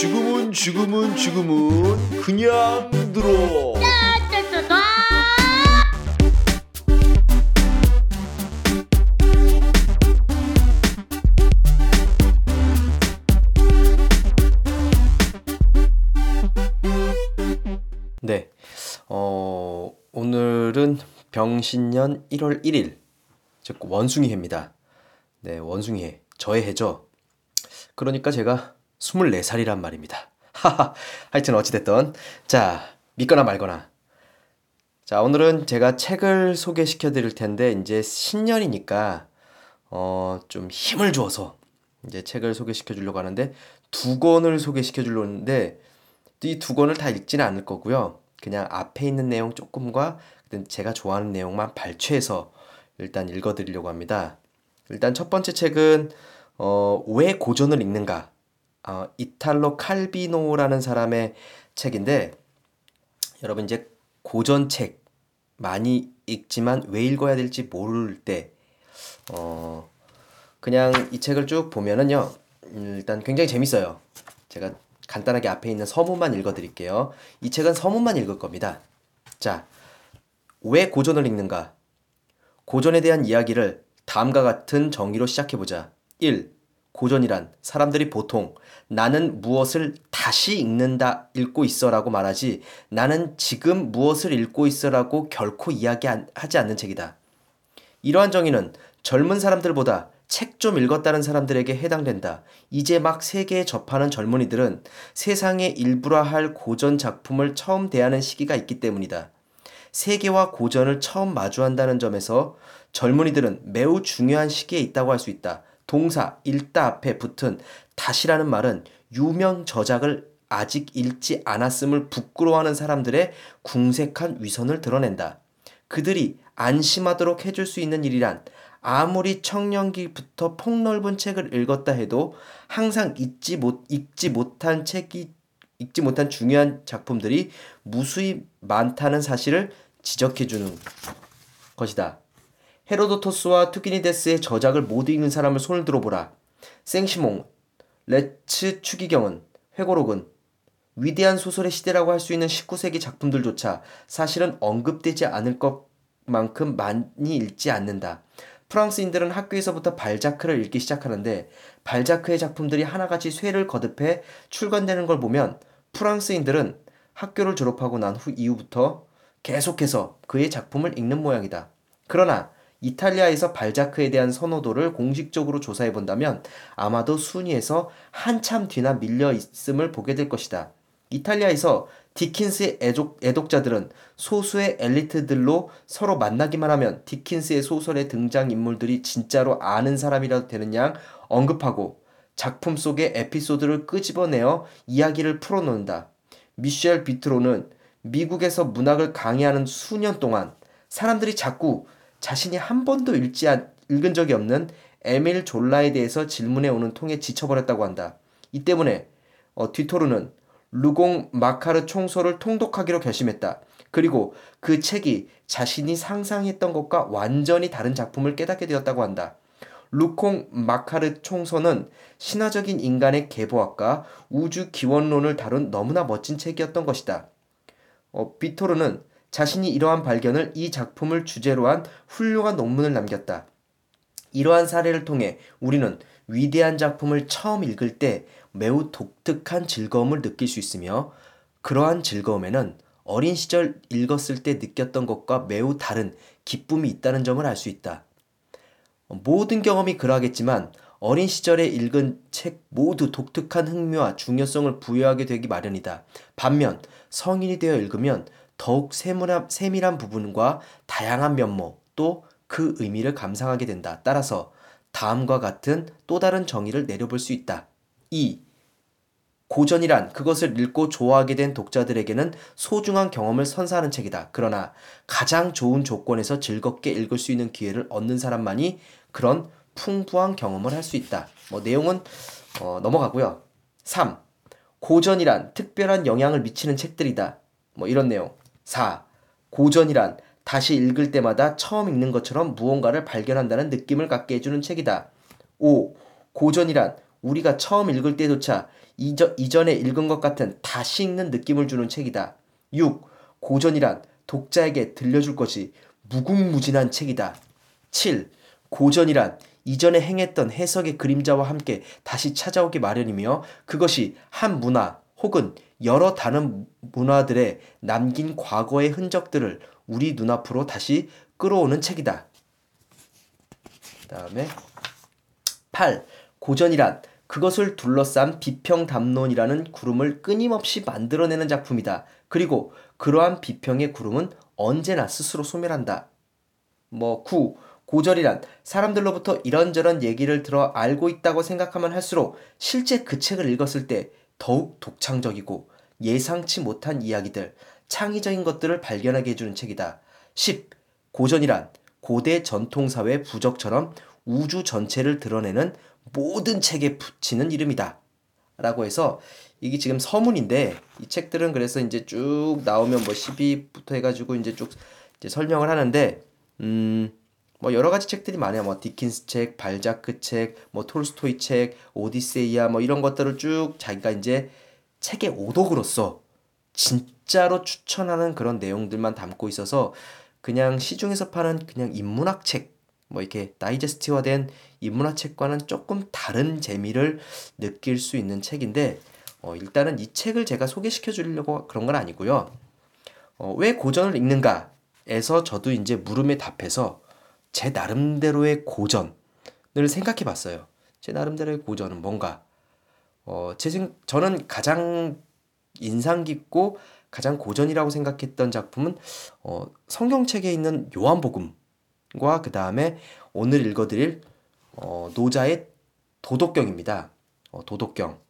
지금은 지금은 지금은 그냥 들어. 네, 어, 오늘은 병신년 1월 1일, 즉 원숭이 해입니다. 네, 원숭이 해, 저의 해죠. 그러니까 제가 24살이란 말입니다. 하하, 하여튼 어찌됐든. 자, 믿거나 말거나. 자, 오늘은 제가 책을 소개시켜 드릴 텐데, 이제 신년이니까, 어, 좀 힘을 주어서, 이제 책을 소개시켜 주려고 하는데, 두 권을 소개시켜 주려고 하는데, 이 두 권을 다 읽지는 않을 거고요. 그냥 앞에 있는 내용 조금과 제가 좋아하는 내용만 발췌해서 일단 읽어 드리려고 합니다. 일단 첫 번째 책은, 어, 왜 고전을 읽는가? 어, 이탈로 칼비노라는 사람의 책인데 여러분 이제 고전 책 많이 읽지만 왜 읽어야 될지 모를 때 어, 그냥 이 책을 쭉 보면은요 일단 굉장히 재밌어요. 제가 간단하게 앞에 있는 서문만 읽어 드릴게요. 이 책은 서문만 읽을 겁니다. 자, 왜 고전을 읽는가? 고전에 대한 이야기를 다음과 같은 정의로 시작해 보자. 1. 고전이란 사람들이 보통 나는 무엇을 다시 읽는다, 읽고 있어 라고 말하지 나는 지금 무엇을 읽고 있어 라고 결코 이야기하지 않는 책이다. 이러한 정의는 젊은 사람들보다 책 좀 읽었다는 사람들에게 해당된다. 이제 막 세계에 접하는 젊은이들은 세상의 일부라 할 고전 작품을 처음 대하는 시기가 있기 때문이다. 세계와 고전을 처음 마주한다는 점에서 젊은이들은 매우 중요한 시기에 있다고 할 수 있다. 동사 읽다 앞에 붙은 다시라는 말은 유명 저작을 아직 읽지 않았음을 부끄러워하는 사람들의 궁색한 위선을 드러낸다. 그들이 안심하도록 해줄 수 있는 일이란 아무리 청년기부터 폭넓은 책을 읽었다 해도 항상 읽지 못, 읽지 못한 책이, 읽지 못한 중요한 작품들이 무수히 많다는 사실을 지적해 주는 것이다. 헤로도토스와 투기니데스의 저작을 못 읽는 사람을 손을 들어보라. 생시몽, 레츠 추기경은, 회고록은 위대한 소설의 시대라고 할 수 있는 19세기 작품들조차 사실은 언급되지 않을 것만큼 많이 읽지 않는다. 프랑스인들은 학교에서부터 발자크를 읽기 시작하는데 발자크의 작품들이 하나같이 쇠를 거듭해 출간되는 걸 보면 프랑스인들은 학교를 졸업하고 난 후 이후부터 계속해서 그의 작품을 읽는 모양이다. 그러나 이탈리아에서 발자크에 대한 선호도를 공식적으로 조사해 본다면 아마도 순위에서 한참 뒤나 밀려 있음을 보게 될 것이다. 이탈리아에서 디킨스의 애독, 애독자들은 소수의 엘리트들로 서로 만나기만 하면 디킨스의 소설의 등장 인물들이 진짜로 아는 사람이라도 되는 양 언급하고 작품 속의 에피소드를 끄집어내어 이야기를 풀어놓는다. 미셸 비트로는 미국에서 문학을 강의하는 수년 동안 사람들이 자꾸 자신이 한 번도 읽지 않, 읽은 적이 없는 에밀 졸라에 대해서 질문해 오는 통에 지쳐버렸다고 한다. 이 때문에 어, 뒤토르는 루공 마카르 총소를 통독하기로 결심했다. 그리고 그 책이 자신이 상상했던 것과 완전히 다른 작품을 깨닫게 되었다고 한다. 루콩 마카르 총서는 신화적인 인간의 계보학과 우주 기원론을 다룬 너무나 멋진 책이었던 것이다. 어, 비토르는 자신이 이러한 발견을 이 작품을 주제로 한 훌륭한 논문을 남겼다. 이러한 사례를 통해 우리는 위대한 작품을 처음 읽을 때 매우 독특한 즐거움을 느낄 수 있으며 그러한 즐거움에는 어린 시절 읽었을 때 느꼈던 것과 매우 다른 기쁨이 있다는 점을 알 수 있다. 모든 경험이 그러하겠지만 어린 시절에 읽은 책 모두 독특한 흥미와 중요성을 부여하게 되기 마련이다. 반면 성인이 되어 읽으면 더욱 세밀한, 세밀한 부분과 다양한 면모 또 그 의미를 감상하게 된다. 따라서 다음과 같은 또 다른 정의를 내려볼 수 있다. 2. 고전이란 그것을 읽고 좋아하게 된 독자들에게는 소중한 경험을 선사하는 책이다. 그러나 가장 좋은 조건에서 즐겁게 읽을 수 있는 기회를 얻는 사람만이 그런 풍부한 경험을 할 수 있다. 뭐 내용은 어, 넘어가고요. 3. 고전이란 특별한 영향을 미치는 책들이다. 뭐 이런 내용. 4. 고전이란 다시 읽을 때마다 처음 읽는 것처럼 무언가를 발견한다는 느낌을 갖게 해주는 책이다. 5. 고전이란 우리가 처음 읽을 때조차 이저, 이전에 읽은 것 같은 다시 읽는 느낌을 주는 책이다. 6. 고전이란 독자에게 들려줄 것이 무궁무진한 책이다. 7. 고전이란 이전에 행했던 해석의 그림자와 함께 다시 찾아오기 마련이며 그것이 한 문화 혹은 여러 다른 문화들의 남긴 과거의 흔적들을 우리 눈앞으로 다시 끌어오는 책이다. 다음에 8. 고전이란 그것을 둘러싼 비평 담론이라는 구름을 끊임없이 만들어내는 작품이다. 그리고 그러한 비평의 구름은 언제나 스스로 소멸한다. 뭐 9. 고전이란 사람들로부터 이런저런 얘기를 들어 알고 있다고 생각하면 할수록 실제 그 책을 읽었을 때 더욱 독창적이고 예상치 못한 이야기들, 창의적인 것들을 발견하게 해주는 책이다. 10. 고전이란 고대 전통사회 부적처럼 우주 전체를 드러내는 모든 책에 붙이는 이름이다. 라고 해서 이게 지금 서문인데 이 책들은 그래서 이제 쭉 나오면 뭐 12부터 해가지고 이제 쭉 이제 설명을 하는데 음. 뭐 여러 가지 책들이 많아요. 뭐 디킨스 책, 발자크 책, 뭐 톨스토이 책, 오디세이아 뭐 이런 것들을 쭉 자기가 이제 책의 오독으로서 진짜로 추천하는 그런 내용들만 담고 있어서 그냥 시중에서 파는 그냥 인문학 책, 뭐 이렇게 다이제스트화된 인문학 책과는 조금 다른 재미를 느낄 수 있는 책인데 어, 일단은 이 책을 제가 소개시켜 주려고 그런 건 아니고요. 어, 왜 고전을 읽는가에서 저도 이제 물음에 답해서 제 나름대로의 고전을 생각해 봤어요. 제 나름대로의 고전은 뭔가 어, 제 생, 저는 가장 인상 깊고 가장 고전이라고 생각했던 작품은 어, 성경책에 있는 요한복음과 그 다음에 오늘 읽어드릴 어, 노자의 도덕경입니다. 어, 도덕경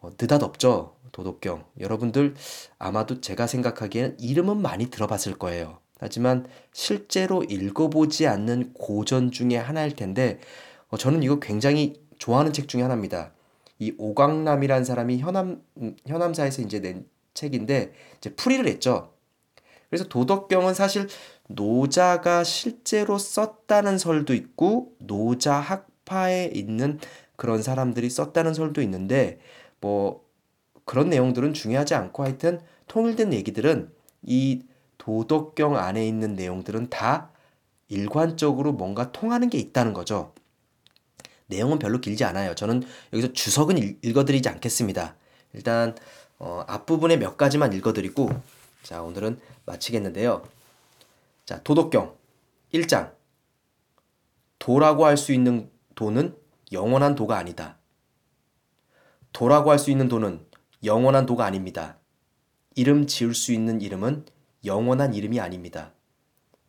어, 느닷없죠 도덕경 여러분들 아마도 제가 생각하기에는 이름은 많이 들어봤을 거예요. 하지만 실제로 읽어보지 않는 고전 중에 하나일 텐데 어, 저는 이거 굉장히 좋아하는 책 중에 하나입니다. 이 오광남이라는 사람이 현암 현암사에서 이제 낸 책인데 이제 풀이를 했죠. 그래서 도덕경은 사실 노자가 실제로 썼다는 설도 있고 노자 학파에 있는 그런 사람들이 썼다는 설도 있는데 뭐 그런 내용들은 중요하지 않고 하여튼 통일된 얘기들은 이 도덕경 안에 있는 내용들은 다 일관적으로 뭔가 통하는 게 있다는 거죠. 내용은 별로 길지 않아요. 저는 여기서 주석은 읽, 어드리지 않겠습니다. 일단 어, 앞부분에 몇 가지만 읽어드리고 자 오늘은 마치겠는데요. 자 도덕경 1장 도라고 할 수 있는 도는 영원한 도가 아니다. 도라고 할 수 있는 도는 영원한 도가 아닙니다. 이름 지을 수 있는 이름은 영원한 이름이 아닙니다.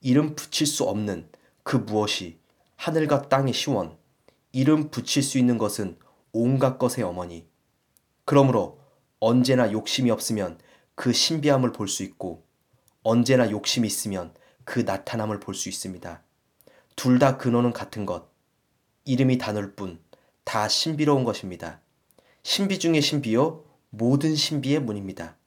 이름 붙일 수 없는 그 무엇이 하늘과 땅의 시원, 이름 붙일 수 있는 것은 온갖 것의 어머니. 그러므로 언제나 욕심이 없으면 그 신비함을 볼 수 있고 언제나 욕심이 있으면 그 나타남을 볼 수 있습니다. 둘 다 근원은 같은 것. 이름이 다를 뿐다 신비로운 것입니다. 신비 중의 신비요 모든 신비의 문입니다.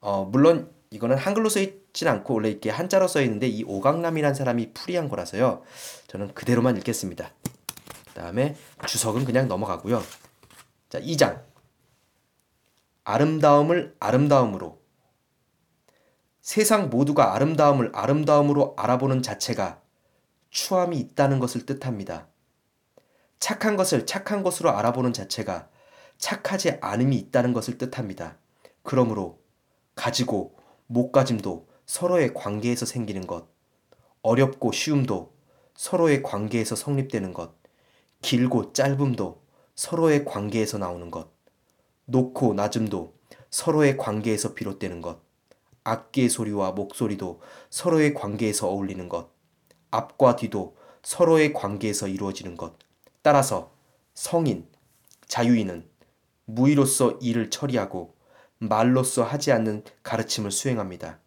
어, 물론 이거는 한글로 써 있진 않고 원래 이렇게 한자로 써 있는데 이 오강남이라는 사람이 풀이한 거라서요. 저는 그대로만 읽겠습니다. 다음에 주석은 그냥 넘어가고요. 자, 2장. 아름다움을 아름다움으로 세상 모두가 아름다움을 아름다움으로 알아보는 자체가 추함이 있다는 것을 뜻합니다. 착한 것을 착한 것으로 알아보는 자체가 착하지 않음이 있다는 것을 뜻합니다. 그러므로 가지고 못가짐도 서로의 관계에서 생기는 것, 어렵고 쉬움도 서로의 관계에서 성립되는 것, 길고 짧음도 서로의 관계에서 나오는 것, 높고 낮음도 서로의 관계에서 비롯되는 것, 악기의 소리와 목소리도 서로의 관계에서 어울리는 것, 앞과 뒤도 서로의 관계에서 이루어지는 것. 따라서 성인, 자유인은 무의로서 일을 처리하고 말로써 하지 않는 가르침을 수행합니다.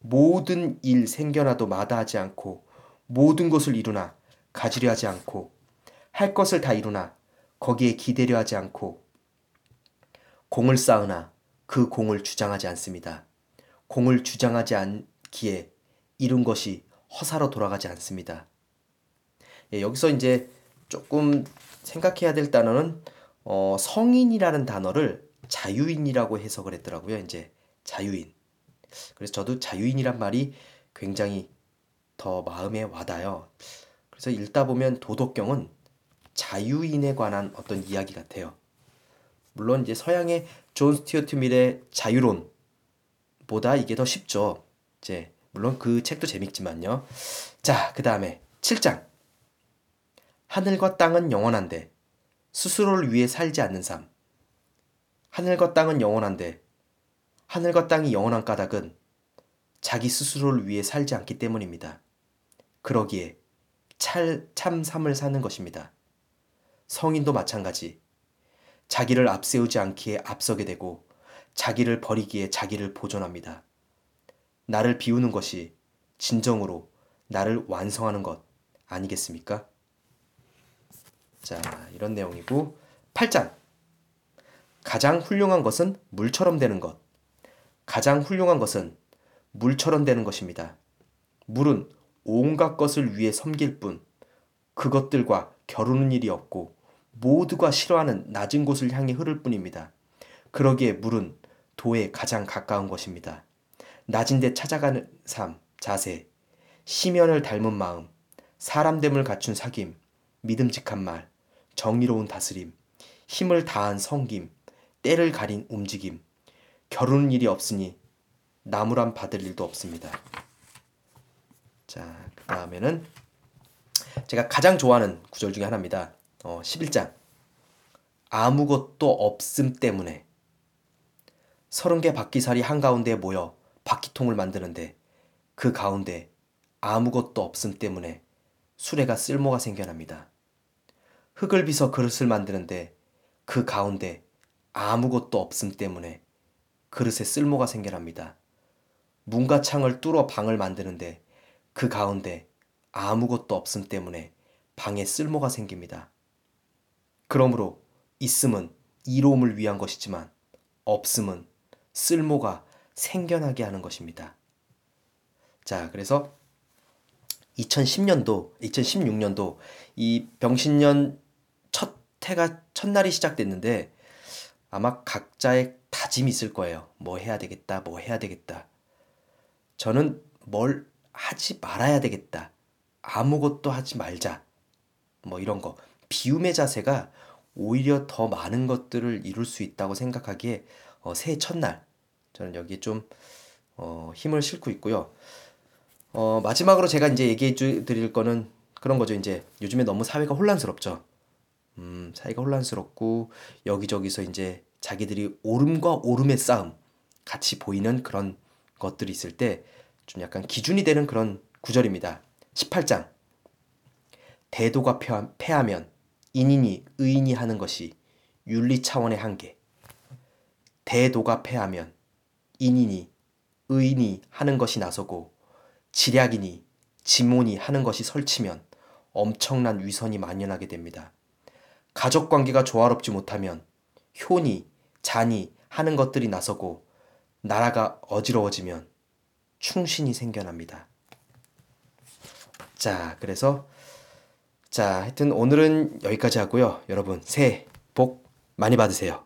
모든 일 생겨나도 마다하지 않고 모든 것을 이루나 가지려 하지 않고 할 것을 다 이루나 거기에 기대려 하지 않고 공을 쌓으나 그 공을 주장하지 않습니다. 공을 주장하지 않기에 이룬 것이 허사로 돌아가지 않습니다. 예, 여기서 이제 조금 생각해야 될 단어는 어, 성인이라는 단어를 자유인이라고 해석을 했더라고요. 이제 자유인. 그래서 저도 자유인이란 말이 굉장히 더 마음에 와닿아요. 그래서 읽다 보면 도덕경은 자유인에 관한 어떤 이야기 같아요. 물론 이제 서양의 존 스튜어트 밀의 자유론보다 이게 더 쉽죠. 이제 물론 그 책도 재밌지만요. 자, 그 다음에 7장. 하늘과 땅은 영원한데 스스로를 위해 살지 않는 삶. 하늘과 땅은 영원한데 하늘과 땅이 영원한 까닭은 자기 스스로를 위해 살지 않기 때문입니다. 그러기에 찰, 참 삶을 사는 것입니다. 성인도 마찬가지. 자기를 앞세우지 않기에 앞서게 되고 자기를 버리기에 자기를 보존합니다. 나를 비우는 것이 진정으로 나를 완성하는 것 아니겠습니까? 자, 이런 내용이고 8장. 가장 훌륭한 것은 물처럼 되는 것. 가장 훌륭한 것은 물처럼 되는 것입니다. 물은 온갖 것을 위해 섬길 뿐 그것들과 겨루는 일이 없고 모두가 싫어하는 낮은 곳을 향해 흐를 뿐입니다. 그러기에 물은 도에 가장 가까운 것입니다. 낮은 데 찾아가는 삶, 자세, 시면을 닮은 마음, 사람됨을 갖춘 사귐, 믿음직한 말, 정의로운 다스림, 힘을 다한 성김, 때를 가린 움직임, 겨루는 일이 없으니 나무란 받을 일도 없습니다. 자, 그 다음에는 제가 가장 좋아하는 구절 중에 하나입니다. 어, 11장. 아무것도 없음 때문에 서른 개 바퀴살이 한가운데 모여 바퀴통을 만드는데 그 가운데 아무것도 없음 때문에 수레가 쓸모가 생겨납니다. 흙을 빚어 그릇을 만드는데 그 가운데 아무것도 없음 때문에 그릇에 쓸모가 생겨납니다. 문과 창을 뚫어 방을 만드는데 그 가운데 아무것도 없음 때문에 방에 쓸모가 생깁니다. 그러므로 있음은 이로움을 위한 것이지만 없음은 쓸모가 생겨나게 하는 것입니다. 자, 그래서 2010년도, 2016년도 이 병신년 첫 해가 첫날이 시작됐는데 아마 각자의 다짐이 있을 거예요. 뭐 해야 되겠다, 뭐 해야 되겠다. 저는 뭘 하지 말아야 되겠다. 아무것도 하지 말자. 뭐 이런 거. 비움의 자세가 오히려 더 많은 것들을 이룰 수 있다고 생각하기에 어, 새해 첫날 저는 여기에 좀 어, 힘을 싣고 있고요. 어, 마지막으로 제가 이제 얘기해 드릴 거는 그런 거죠. 이제 요즘에 너무 사회가 혼란스럽죠. 음, 사회가 혼란스럽고 여기저기서 이제 자기들이 옳음과 옳음의 싸움 같이 보이는 그런 것들이 있을 때 좀 약간 기준이 되는 그런 구절입니다. 18장. 대도가 패하면 인인이 의인이 하는 것이 윤리 차원의 한계. 대도가 패하면 인인이 의인이 하는 것이 나서고 지략이니 지몬이 하는 것이 설치면 엄청난 위선이 만연하게 됩니다. 가족 관계가 조화롭지 못하면 효니, 잔이 하는 것들이 나서고 나라가 어지러워지면 충신이 생겨납니다. 자, 그래서 자, 하여튼 오늘은 여기까지 하고요. 여러분, 새해 복 많이 받으세요.